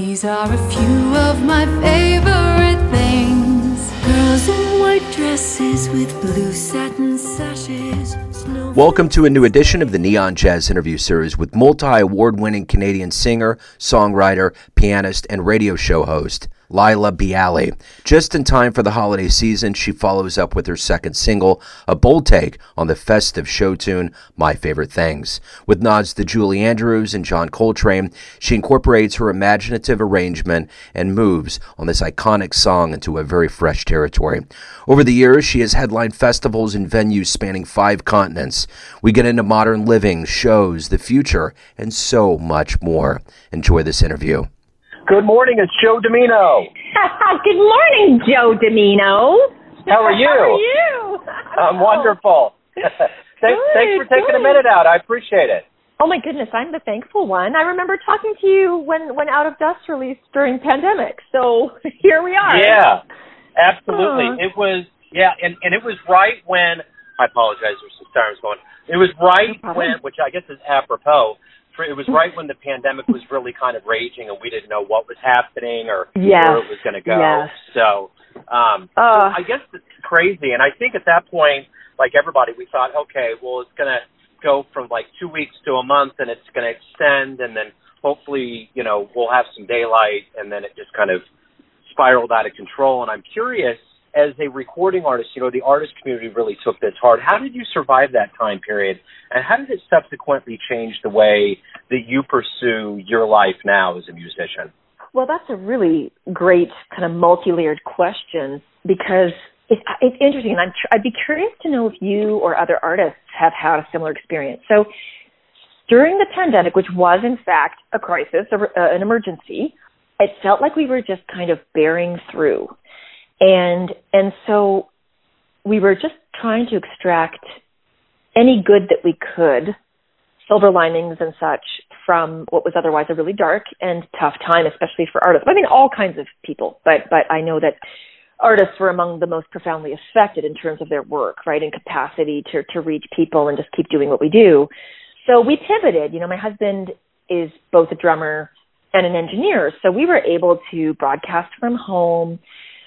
These are a few of my favorite things. Girls in white dresses with blue satin sashes. Welcome to a new edition of the Neon Jazz interview series with multi award winning Canadian singer, songwriter, pianist, and radio show host. Laila Biali. Just in time for the holiday season, she follows up with her second single, a bold take on the festive show tune, My Favorite Things. With nods to Julie Andrews and John Coltrane, she incorporates her imaginative arrangement and moves on this iconic song into a very fresh territory. Over the years, she has headlined festivals and venues spanning five continents. We get into modern living, shows, the future, and so much more. Enjoy this interview. Good morning, it's Joe Domino. Good morning, Joe Domino. How are you? How are you? I'm wonderful. thanks, Good, thanks for taking good. a minute out. I appreciate it. Oh my goodness, I'm the thankful one. I remember talking to you when when Out of Dust released during pandemic. So here we are. Yeah, absolutely. Huh. It was yeah, and and it was right when I apologize. There's some sirens going. It was right No when, which I guess is apropos. It was right when the pandemic was really kind of raging, and we didn't know what was happening or Yes. where it was going to go. Yes. So, um, Uh, I guess it's crazy, and I think at that point, like everybody, we thought, okay, well, it's going to go from like two weeks to a month, and it's going to extend, and then hopefully, you know, we'll have some daylight, and then it just kind of spiraled out of control. And I'm curious, as a recording artist, you know, the artist community really took this hard. How did you survive that time period, and how did it subsequently change the way that you pursue your life now as a musician? Well, that's a really great kind of multi-layered question because it's, it's interesting, and I'm, I'd be curious to know if you or other artists have had a similar experience. So, during the pandemic, which was in fact a crisis, a, uh, an emergency, it felt like we were just kind of bearing through, and and so we were just trying to extract any good that we could, silver linings and such, from what was otherwise a really dark and tough time, especially for artists. I mean, all kinds of people, but but I know that artists were among the most profoundly affected in terms of their work, right, and capacity to to reach people and just keep doing what we do. So we pivoted. You know, my husband is both a drummer and an engineer, so we were able to broadcast from home,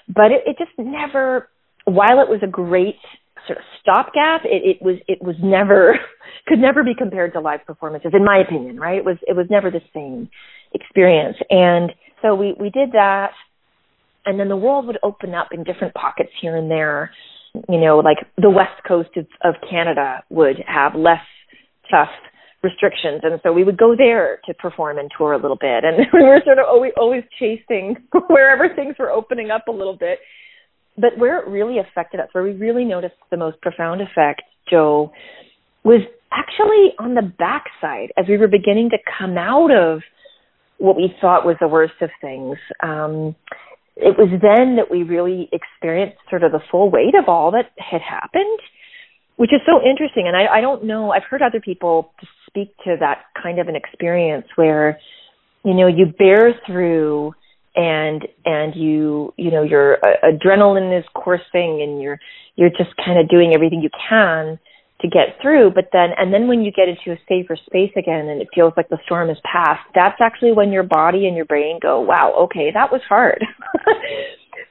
but it, it just never. While it was a great sort of stopgap, it, it was it was never could never be compared to live performances, in my opinion. Right? It was it was never the same experience, and so we we did that, and then the world would open up in different pockets here and there. You know, like the west coast of, of Canada would have less tough restrictions, and so we would go there to perform and tour a little bit, and we were sort of always always chasing wherever things were opening up a little bit but where it really affected us, where we really noticed the most profound effect, Joe, was actually on the backside as we were beginning to come out of what we thought was the worst of things. Um, it was then that we really experienced sort of the full weight of all that had happened, which is so interesting. And I, I don't know, I've heard other people speak to that kind of an experience where, you know, you bear through and and you you know your uh, adrenaline is coursing and you're you're just kind of doing everything you can to get through but then and then when you get into a safer space again and it feels like the storm is past that's actually when your body and your brain go wow okay that was hard.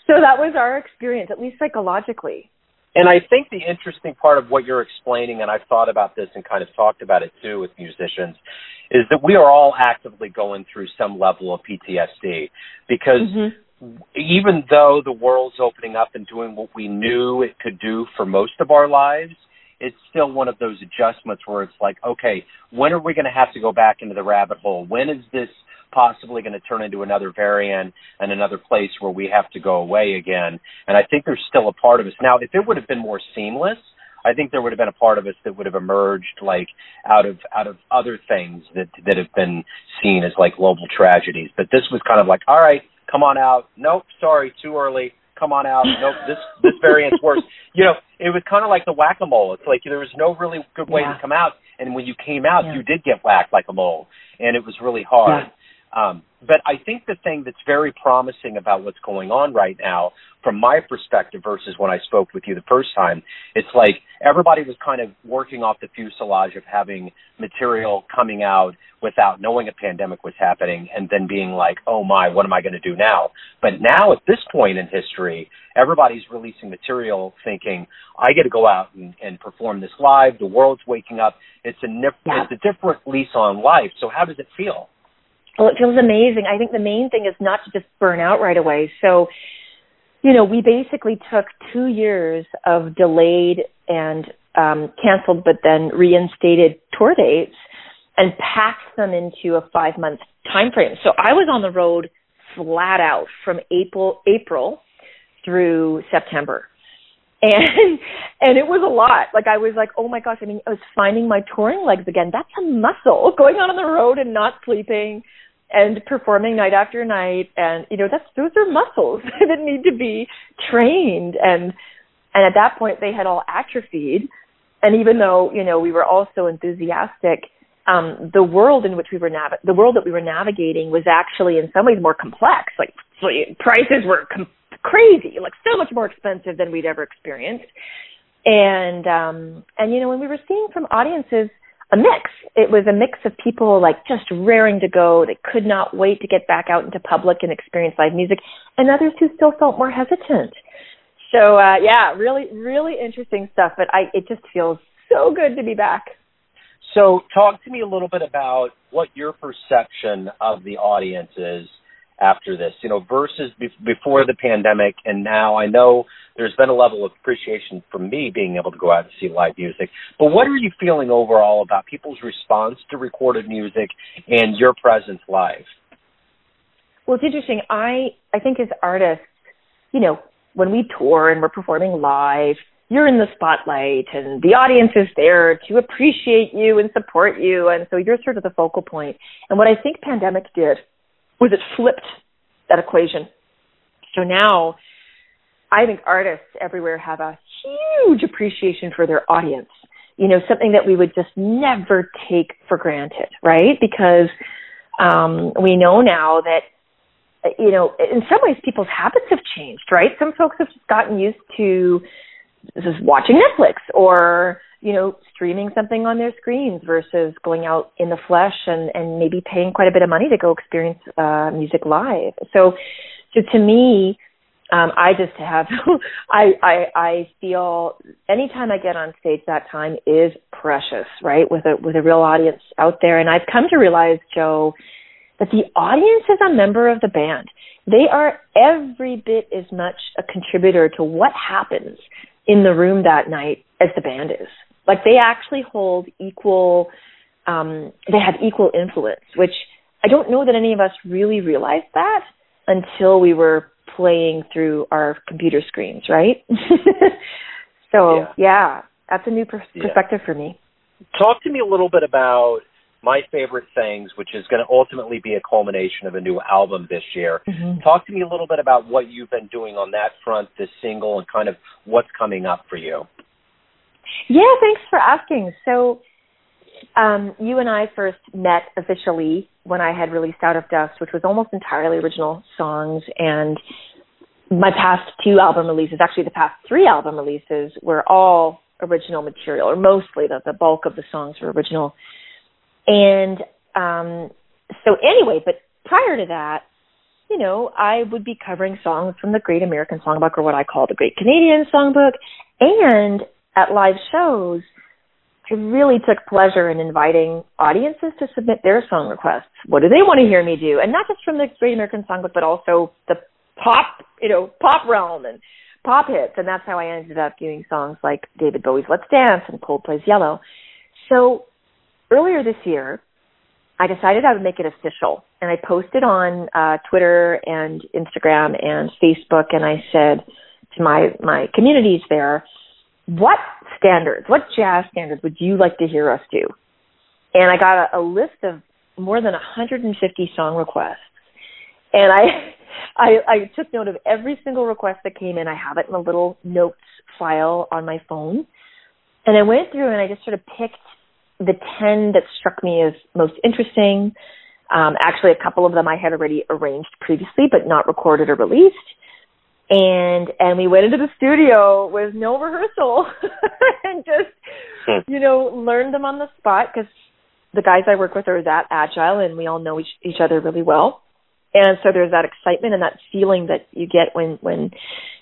So that was our experience at least psychologically. And I think the interesting part of what you're explaining, and I've thought about this and kind of talked about it too with musicians, is that we are all actively going through some level of PTSD because mm-hmm. even though the world's opening up and doing what we knew it could do for most of our lives, it's still one of those adjustments where it's like, okay, when are we going to have to go back into the rabbit hole? When is this possibly going to turn into another variant and another place where we have to go away again? And I think there's still a part of us. Now, if it would have been more seamless, I think there would have been a part of us that would have emerged like out of out of other things that that have been seen as like global tragedies. But this was kind of like, all right, come on out. Nope, sorry, too early. Come on out. Nope, this this variant's worse. You know, it was kind of like the whack a mole. It's like there was no really good way Yeah. to come out, and when you came out, Yeah. you did get whacked like a mole, and it was really hard. Um, but I think the thing that's very promising about what's going on right now, from my perspective, versus when I spoke with you the first time, it's like everybody was kind of working off the fuselage of having material coming out without knowing a pandemic was happening and then being like, oh my, what am I going to do now? But now at this point in history, everybody's releasing material thinking, I get to go out and, and perform this live. The world's waking up. It's a, yeah. it's a different lease on life. So how does it feel? Well, it feels amazing. I think the main thing is not to just burn out right away. So, you know, we basically took two years of delayed and um, canceled, but then reinstated tour dates and packed them into a five month time frame. So I was on the road flat out from April April through September. And and it was a lot. Like I was like, oh my gosh, I mean I was finding my touring legs again. That's a muscle. Going out on the road and not sleeping and performing night after night and you know that's those are muscles that need to be trained and and at that point they had all atrophied and even though you know we were all so enthusiastic um the world in which we were nav- the world that we were navigating was actually in some ways more complex like prices were com- crazy like so much more expensive than we'd ever experienced and um and you know when we were seeing from audiences a mix. It was a mix of people like just raring to go. They could not wait to get back out into public and experience live music, and others who still felt more hesitant. So uh, yeah, really, really interesting stuff. But I, it just feels so good to be back. So talk to me a little bit about what your perception of the audience is after this, you know, versus be- before the pandemic and now. I know there's been a level of appreciation from me being able to go out and see live music, but what are you feeling overall about people's response to recorded music and your presence live? Well, it's interesting. I I think as artists, you know, when we tour and we're performing live, you're in the spotlight and the audience is there to appreciate you and support you and so you're sort of the focal point. And what I think pandemic did was it flipped that equation. So now I think artists everywhere have a huge appreciation for their audience. You know, something that we would just never take for granted, right? Because um, we know now that you know, in some ways, people's habits have changed, right? Some folks have just gotten used to just watching Netflix or you know, streaming something on their screens versus going out in the flesh and, and maybe paying quite a bit of money to go experience uh, music live. So, so to me, um, I just have, I, I, I feel anytime I get on stage, that time is precious, right? With a, with a real audience out there. And I've come to realize, Joe, that the audience is a member of the band. They are every bit as much a contributor to what happens in the room that night as the band is. Like they actually hold equal, um, they have equal influence, which I don't know that any of us really realized that until we were playing through our computer screens, right? so yeah. yeah. that's a new per- perspective yeah. for me. Talk to me a little bit about my favorite things, which is going to ultimately be a culmination of a new album this year. Mm-hmm. Talk to me a little bit about what you've been doing on that front, this single, and kind of what's coming up for you. Yeah, thanks for asking. So, um, you and I first met officially when I had released Out of Dust, which was almost entirely original songs, and my past two album releases, actually the past three album releases, were all original material, or mostly the, the bulk of the songs were original. And um, so, anyway, but prior to that, you know, I would be covering songs from the Great American Songbook, or what I call the Great Canadian Songbook, and at live shows, I really took pleasure in inviting audiences to submit their song requests. What do they want to hear me do? And not just from the Great American Songbook, but also the pop, you know, pop realm and pop hits. And that's how I ended up doing songs like David Bowie's Let's Dance and Coldplay's Yellow. So earlier this year, I decided I would make it official. And I posted on uh, Twitter and Instagram and Facebook, and I said to my, my communities there, what standards, what jazz standards would you like to hear us do? And I got a, a list of more than 150 song requests. And I, I, I took note of every single request that came in. I have it in a little notes file on my phone. And I went through and I just sort of picked the 10 that struck me as most interesting. Um, actually, a couple of them I had already arranged previously, but not recorded or released. And and we went into the studio with no rehearsal and just hmm. you know learned them on the spot because the guys I work with are that agile and we all know each, each other really well. And so there's that excitement and that feeling that you get when when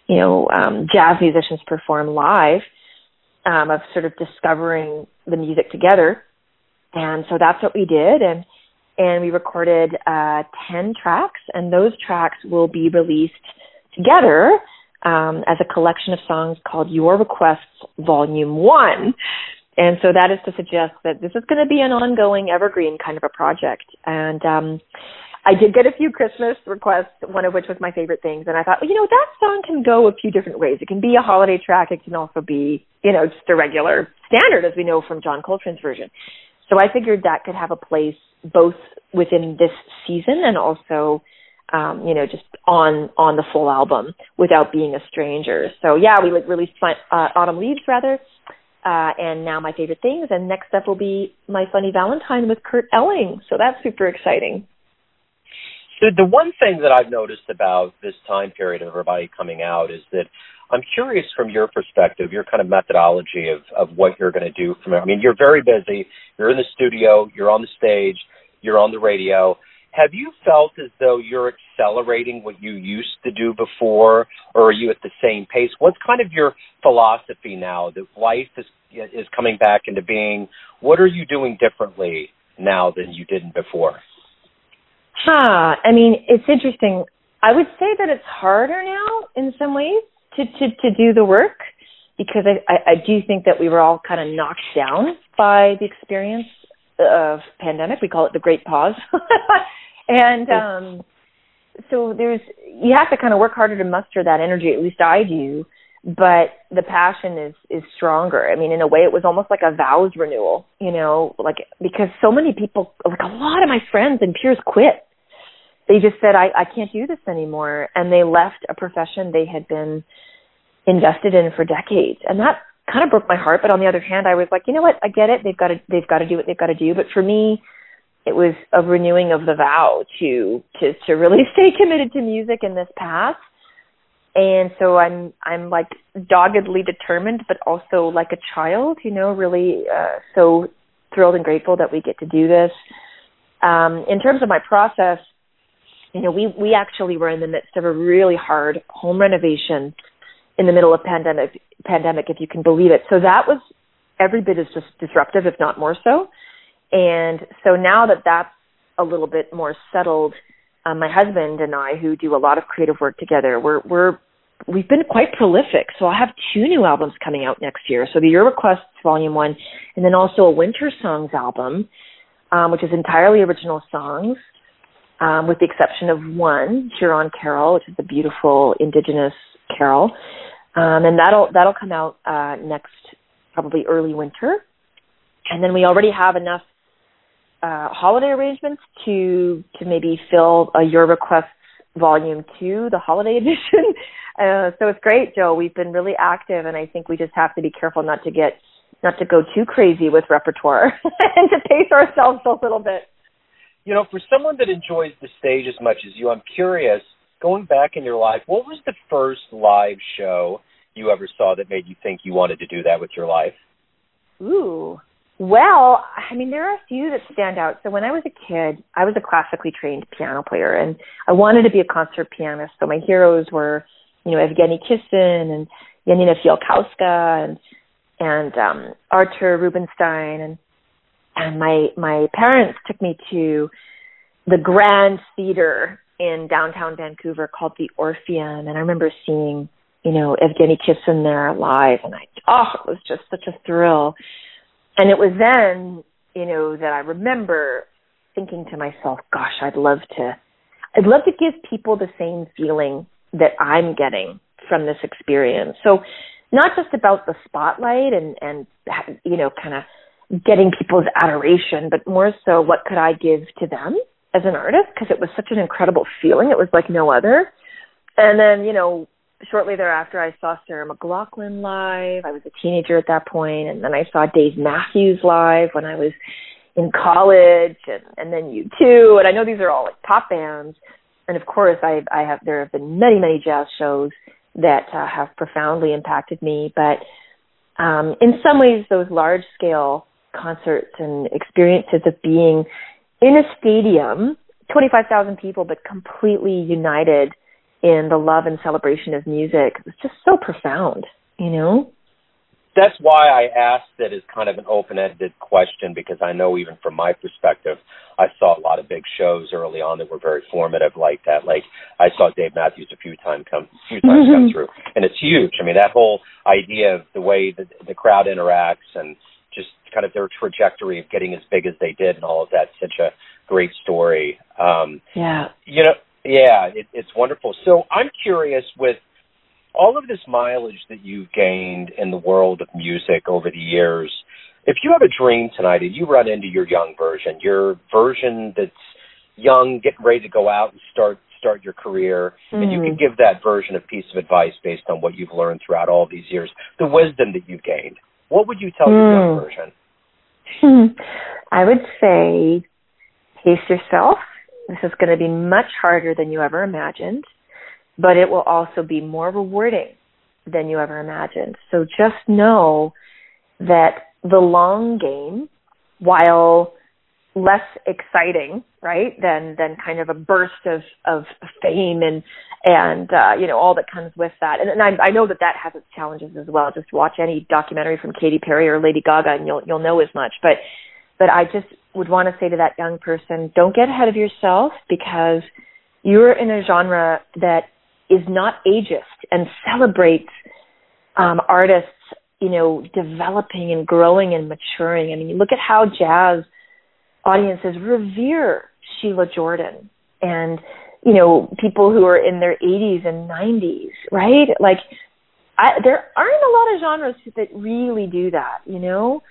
you know um, jazz musicians perform live um, of sort of discovering the music together. And so that's what we did and and we recorded uh, 10 tracks, and those tracks will be released together um, as a collection of songs called Your Requests Volume 1. And so that is to suggest that this is going to be an ongoing evergreen kind of a project. And um, I did get a few Christmas requests, one of which was my favorite things. And I thought, well, you know, that song can go a few different ways. It can be a holiday track. It can also be, you know, just a regular standard, as we know from John Coltrane's version. So I figured that could have a place both within this season and also um, you know, just on on the full album without being a stranger. So yeah, we like released uh, Autumn Leaves rather, uh, and now my favorite things. And next up will be My Funny Valentine with Kurt Elling. So that's super exciting. So the one thing that I've noticed about this time period of everybody coming out is that I'm curious from your perspective, your kind of methodology of, of what you're going to do from. I mean, you're very busy. You're in the studio. You're on the stage. You're on the radio. Have you felt as though you're accelerating what you used to do before, or are you at the same pace? What's kind of your philosophy now that life is is coming back into being? What are you doing differently now than you didn't before? Huh. I mean, it's interesting. I would say that it's harder now in some ways to to to do the work because I I, I do think that we were all kind of knocked down by the experience of pandemic. We call it the Great Pause, and um, so there's you have to kind of work harder to muster that energy. At least I do. But the passion is is stronger. I mean, in a way, it was almost like a vows renewal. You know, like because so many people, like a lot of my friends and peers, quit they just said I, I can't do this anymore and they left a profession they had been invested in for decades and that kind of broke my heart but on the other hand I was like you know what I get it they've got to they've got to do what they've got to do but for me it was a renewing of the vow to to to really stay committed to music in this path and so I'm I'm like doggedly determined but also like a child you know really uh, so thrilled and grateful that we get to do this um, in terms of my process you know, we we actually were in the midst of a really hard home renovation in the middle of pandemic pandemic, if you can believe it. So that was every bit as just disruptive, if not more so. And so now that that's a little bit more settled, um, my husband and I, who do a lot of creative work together, we're we're we've been quite prolific. So I have two new albums coming out next year. So the Your Requests Volume One, and then also a Winter Songs album, um, which is entirely original songs um, with the exception of one, Huron Carol, which is a beautiful indigenous carol. Um, and that'll that'll come out uh, next probably early winter. And then we already have enough uh, holiday arrangements to to maybe fill a Your Requests Volume Two, the holiday edition. Uh, so it's great, Joe. We've been really active, and I think we just have to be careful not to get not to go too crazy with repertoire and to pace ourselves a little bit you know, for someone that enjoys the stage as much as you, I'm curious, going back in your life, what was the first live show you ever saw that made you think you wanted to do that with your life? Ooh. Well, I mean, there are a few that stand out. So when I was a kid, I was a classically trained piano player, and I wanted to be a concert pianist. So my heroes were, you know, Evgeny Kissin and Janina Fialkowska and and um, Artur Rubinstein and and my my parents took me to the Grand Theater in downtown Vancouver called the Orpheum, and I remember seeing you know Evgeny Kissin there live, and I oh it was just such a thrill, and it was then you know that I remember thinking to myself, gosh, I'd love to, I'd love to give people the same feeling that I'm getting from this experience. So not just about the spotlight and and you know kind of getting people's adoration, but more so what could I give to them as an artist because it was such an incredible feeling. It was like no other. And then, you know, shortly thereafter, I saw Sarah McLachlan live. I was a teenager at that point, and then I saw Dave Matthews live when I was in college and, and then U2 and I know these are all like pop bands and of course I I have there have been many many jazz shows that uh, have profoundly impacted me but um in some ways those large scale concerts and experiences of being in a stadium 25,000 people but completely united in the love and celebration of music was just so profound you know that's why I asked it as kind of an open-ended question because I know even from my perspective, I saw a lot of big shows early on that were very formative like that. Like I saw Dave Matthews a few times come, a few times mm-hmm. come through, and it's huge. I mean, that whole idea of the way that the crowd interacts and just kind of their trajectory of getting as big as they did and all of that, such a great story. Um, yeah. You know, yeah, it, it's wonderful. So I'm curious with all of this mileage that you've gained in the world of music over the years, if you have a dream tonight and you run into your young version, your version that's young, getting ready to go out and start start your career, mm-hmm. and you can mm. give that version a piece of advice based on what you've learned throughout all these years, the wisdom that you've gained, what would you tell mm. your young mm. version? I would say pace yourself. This is going to be much harder than you ever imagined but it will also be more rewarding than you ever imagined. So just know that the long game, while less exciting, right, than than kind of a burst of of fame and and uh, you know all that comes with that. And, and I, I know that that has its challenges as well. Just watch any documentary from Katy Perry or Lady Gaga, and you'll you'll know as much. But but I just would want to say to that young person, don't get ahead of yourself because you're in a genre that is not ageist and celebrates um, artists, you know, developing and growing and maturing. I mean, you look at how jazz audiences revere Sheila Jordan and, you know, people who are in their 80s and 90s, right? Like, I, there aren't a lot of genres that really do that, you know.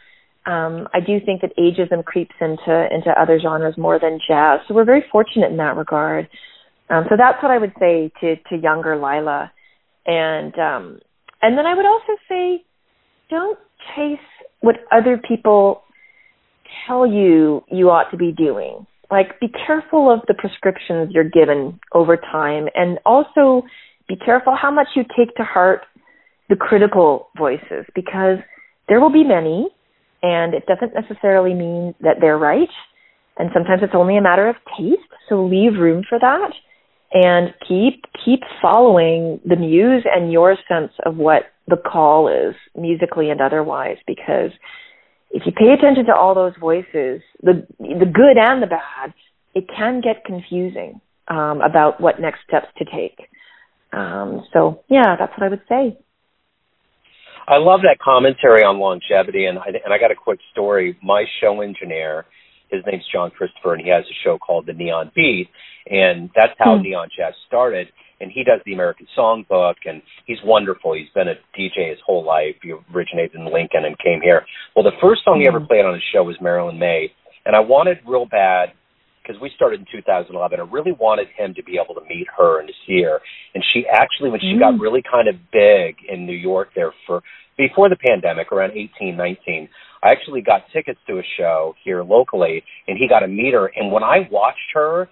Um, I do think that ageism creeps into into other genres more than jazz, so we're very fortunate in that regard. Um, so that's what I would say to to younger Laila, and um, and then I would also say, don't chase what other people tell you you ought to be doing. Like, be careful of the prescriptions you're given over time, and also be careful how much you take to heart the critical voices because there will be many, and it doesn't necessarily mean that they're right. And sometimes it's only a matter of taste, so leave room for that and keep keep following the muse and your sense of what the call is musically and otherwise because if you pay attention to all those voices the the good and the bad it can get confusing um, about what next steps to take um, so yeah that's what i would say i love that commentary on longevity and I, and I got a quick story my show engineer his name's John Christopher, and he has a show called The Neon Beat, and that's how mm. Neon Jazz started. And he does the American Songbook, and he's wonderful. He's been a DJ his whole life. He originated in Lincoln and came here. Well, the first song mm. he ever hmm. played on his show was Marilyn Maye, and I wanted real bad because we started in 2011. I really wanted him to be able to meet her and to see her. And she actually, when she mm. got really kind of big in New York there for before the pandemic, around 18, 19, I actually got tickets to a show here locally, and he got to meet her. And when I watched her,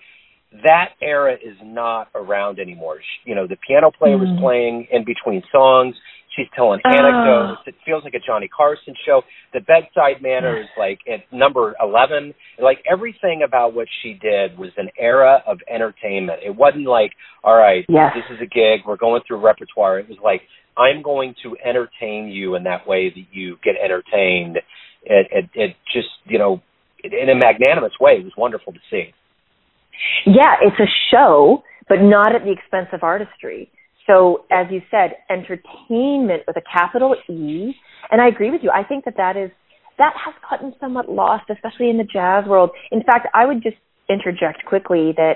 that era is not around anymore. She, you know, the piano player mm. was playing in between songs. She's telling uh. anecdotes. It feels like a Johnny Carson show. The bedside manner is like at number 11. Like everything about what she did was an era of entertainment. It wasn't like, all right, yes. this is a gig. We're going through repertoire. It was like, I'm going to entertain you in that way that you get entertained. It, it, it just, you know, in a magnanimous way. It was wonderful to see. Yeah, it's a show, but not at the expense of artistry. So, as you said, entertainment with a capital E. And I agree with you. I think that that is that has gotten somewhat lost, especially in the jazz world. In fact, I would just interject quickly that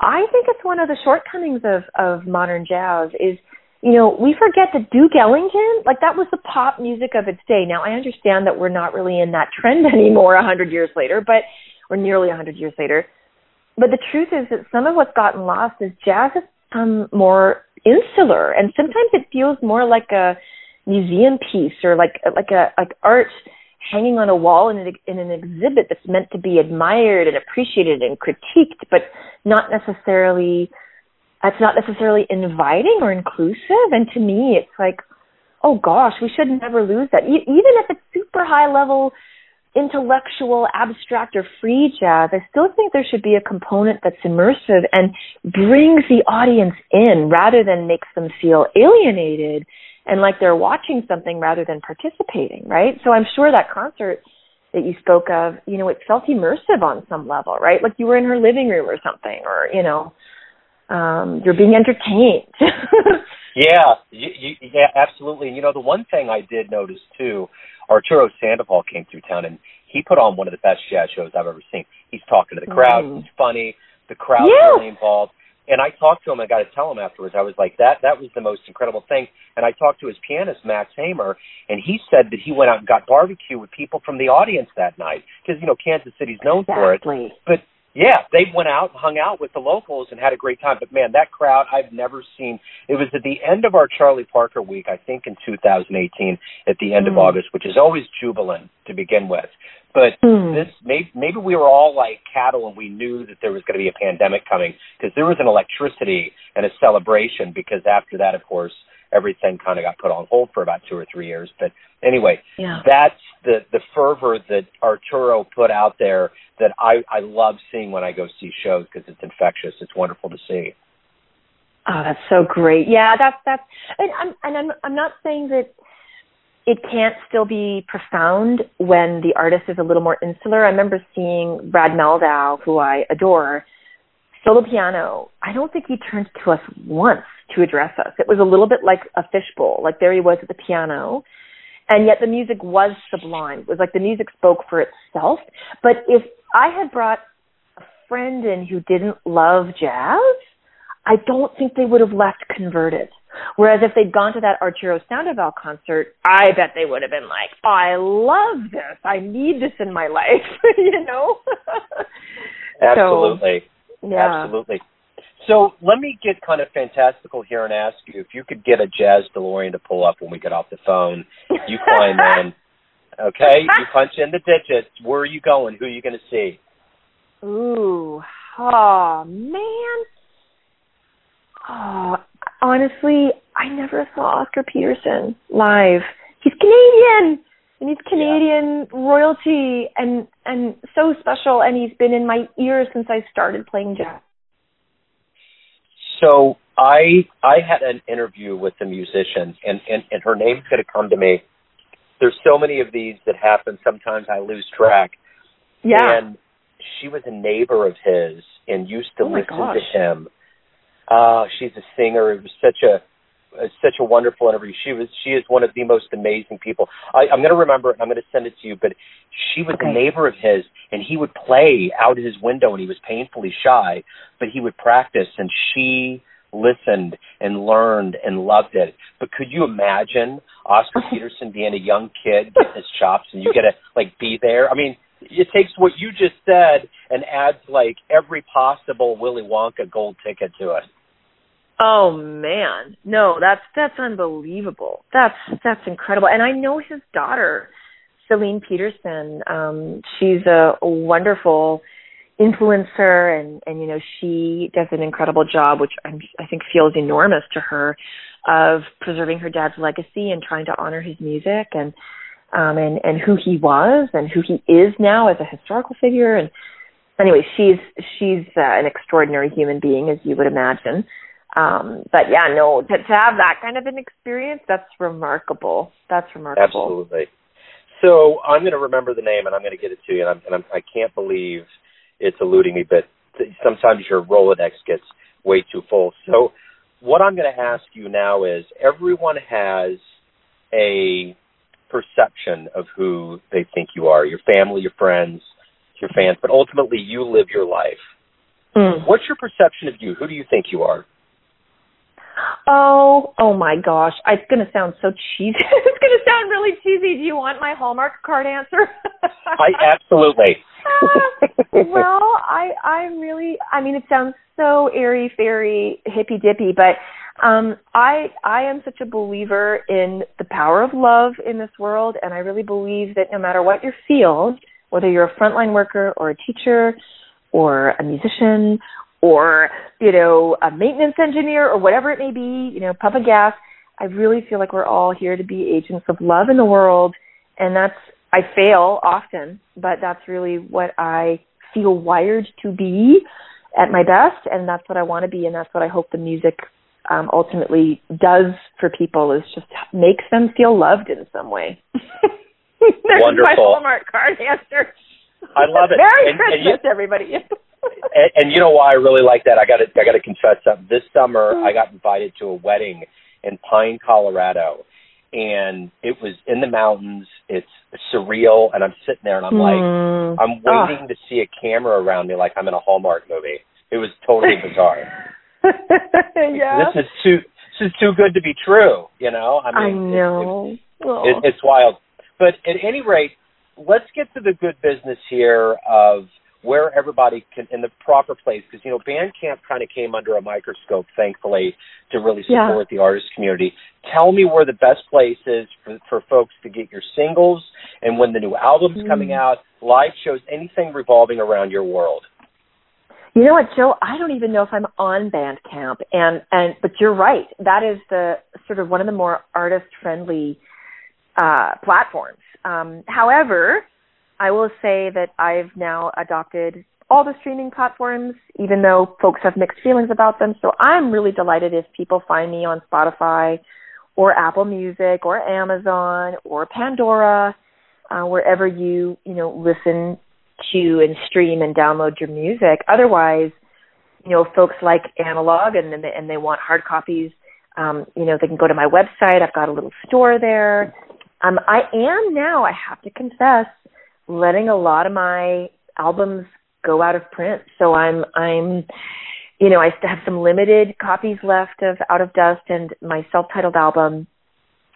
I think it's one of the shortcomings of of modern jazz is you know, we forget that Duke Ellington, like that was the pop music of its day. Now, I understand that we're not really in that trend anymore a hundred years later, but or nearly a hundred years later. But the truth is that some of what's gotten lost is jazz has become more insular, and sometimes it feels more like a museum piece or like like a like art hanging on a wall in an, in an exhibit that's meant to be admired and appreciated and critiqued, but not necessarily that's not necessarily inviting or inclusive. And to me, it's like, oh gosh, we should never lose that. E- even if it's super high level intellectual, abstract, or free jazz, I still think there should be a component that's immersive and brings the audience in rather than makes them feel alienated and like they're watching something rather than participating, right? So I'm sure that concert that you spoke of, you know, it felt immersive on some level, right? Like you were in her living room or something, or, you know, um, you're being entertained. yeah, you, you, yeah, absolutely. You know, the one thing I did notice too Arturo Sandoval came through town and he put on one of the best jazz shows I've ever seen. He's talking to the crowd. Mm. He's funny. The crowd's yeah. really involved. And I talked to him. I got to tell him afterwards. I was like, that that was the most incredible thing. And I talked to his pianist Max Haymer, and he said that he went out and got barbecue with people from the audience that night because you know Kansas City's known exactly. for it. But yeah, they went out and hung out with the locals and had a great time. But man, that crowd I've never seen. It was at the end of our Charlie Parker week, I think in 2018, at the end mm. of August, which is always jubilant to begin with. But mm. this maybe, maybe we were all like cattle and we knew that there was going to be a pandemic coming because there was an electricity and a celebration because after that, of course, everything kind of got put on hold for about two or three years. But anyway, yeah. that's the the fervor that Arturo put out there that I I love seeing when I go see shows because it's infectious. It's wonderful to see. Oh, that's so great. Yeah, that's that's and I'm and I'm I'm not saying that it can't still be profound when the artist is a little more insular. I remember seeing Brad Mehldau, who I adore, solo piano. I don't think he turned to us once to address us. It was a little bit like a fishbowl. Like there he was at the piano, and yet the music was sublime. It was like the music spoke for itself. But if I had brought a friend in who didn't love jazz, I don't think they would have left converted. Whereas if they'd gone to that Arturo Sandoval concert, I bet they would have been like, I love this. I need this in my life, you know? Absolutely. So, yeah. Absolutely. So let me get kind of fantastical here and ask you if you could get a jazz DeLorean to pull up when we get off the phone. You find in, okay? You punch in the digits. Where are you going? Who are you going to see? Ooh, oh man. Oh, honestly, I never saw Oscar Peterson live. He's Canadian and he's Canadian yeah. royalty and and so special and he's been in my ear since I started playing jazz. So I I had an interview with the musicians, and and, and her name's going to come to me. There's so many of these that happen. Sometimes I lose track. Yeah. And she was a neighbor of his and used to oh listen gosh. to him. Uh, she's a singer. It was such a Uh, such a wonderful interview. She was she is one of the most amazing people. I, I'm going to remember it. I'm going to send it to you. But she was okay. a neighbor of his, and he would play out his window, and he was painfully shy, but he would practice, and she listened and learned and loved it. But could you imagine Oscar Peterson being a young kid getting his chops, and you get to like be there? I mean, it takes what you just said and adds like every possible Willy Wonka gold ticket to it. Oh man, no, that's that's unbelievable. That's that's incredible. And I know his daughter, Celine Peterson. Um, she's a, a wonderful influencer, and and you know she does an incredible job, which I'm, I think feels enormous to her, of preserving her dad's legacy and trying to honor his music and um, and and who he was and who he is now as a historical figure. And anyway, she's she's uh, an extraordinary human being, as you would imagine. Um, but yeah, no, to, to have that kind of an experience, that's remarkable. That's remarkable. Absolutely. So I'm going to remember the name and I'm going to get it to you, and, I'm, and I'm, I can't believe it's eluding me, but sometimes your Rolodex gets way too full. So what I'm going to ask you now is everyone has a perception of who they think you are, your family, your friends, your fans, but ultimately you live your life. Mm. What's your perception of you? Who do you think you are? Oh, oh my gosh. It's going to sound so cheesy. it's going to sound really cheesy. Do you want my Hallmark card answer? I absolutely. uh, well, I I'm really I mean it sounds so airy fairy hippy dippy, but Um, I I am such a believer in the power of love in this world, and I really believe that no matter what your field, whether you're a frontline worker or a teacher or a musician or you know a maintenance engineer or whatever it may be, you know, pump and gas. I really feel like we're all here to be agents of love in the world, and that's I fail often, but that's really what I feel wired to be at my best, and that's what I want to be, and that's what I hope the music um, ultimately does for people is just makes them feel loved in some way. There's Wonderful. my Hallmark card answer. I love it. Merry And- and Christmas, you- everybody. and, and you know why I really like that? I got to I got to confess something. This summer, I got invited to a wedding in Pine, Colorado, and it was in the mountains. It's surreal, and I'm sitting there, and I'm like, Mm. I'm waiting to see a camera around me, like I'm in a Hallmark movie. It was totally bizarre. yeah. This is too this is too good to be true. You know, I I mean, it- know. Oh. it, it's wild. But at any rate, let's get to the good business here of where everybody can in the proper place because you know Bandcamp kind of came under a microscope, thankfully, to really Yeah. support the artist community. Tell me where the best place is for, for folks to get your singles and when the new album's Mm. coming out, live shows, anything revolving around your world. You know what, Joe? I don't even know if I'm on Bandcamp, and and but you're right. That is the sort of one of the more artist friendly uh, platforms. Um, however, I will say that I've now adopted all the streaming platforms, even though folks have mixed feelings about them. So I'm really delighted if people find me on Spotify or Apple Music or Amazon or Pandora, uh, wherever you you know listen to and stream and download your music. Otherwise, you know, folks like analog and and they, and they want hard copies. Um, you know, they can go to my website. I've got a little store there. Um, I am now. I have to confess, letting a lot of my albums go out of print. So I'm I'm you know, I have some limited copies left of Out of Dust and my self-titled album,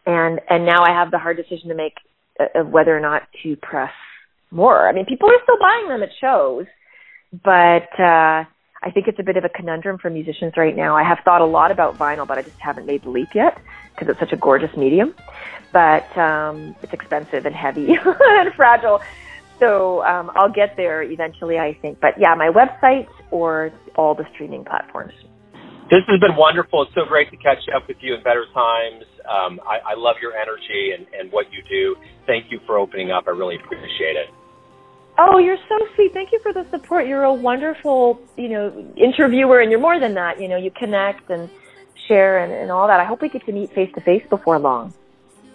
and and now I have the hard decision to make uh, of whether or not to press more. I mean, people are still buying them at shows, but uh, I think it's a bit of a conundrum for musicians right now. I have thought a lot about vinyl, but I just haven't made the leap yet because it's such a gorgeous medium. But um, it's expensive and heavy and fragile. So um, I'll get there eventually, I think. But yeah, my website or all the streaming platforms. This has been wonderful. It's so great to catch up with you in better times. Um, I, I love your energy and, and what you do. Thank you for opening up. I really appreciate it. Oh, you're so sweet. Thank you for the support. You're a wonderful, you know, interviewer, and you're more than that. You know, you connect and share and, and all that. I hope we get to meet face to face before long.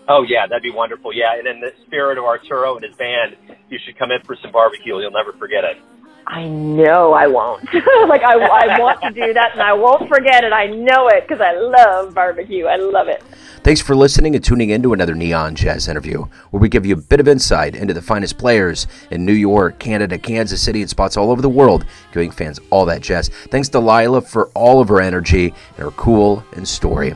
Oh yeah, that'd be wonderful. Yeah, and in the spirit of Arturo and his band, you should come in for some barbecue. You'll never forget it. I know I won't. like I, I want to do that, and I won't forget it. I know it because I love barbecue. I love it. Thanks for listening and tuning in to another Neon Jazz interview, where we give you a bit of insight into the finest players in New York, Canada, Kansas City, and spots all over the world, giving fans all that jazz. Thanks to Laila for all of her energy and her cool and story.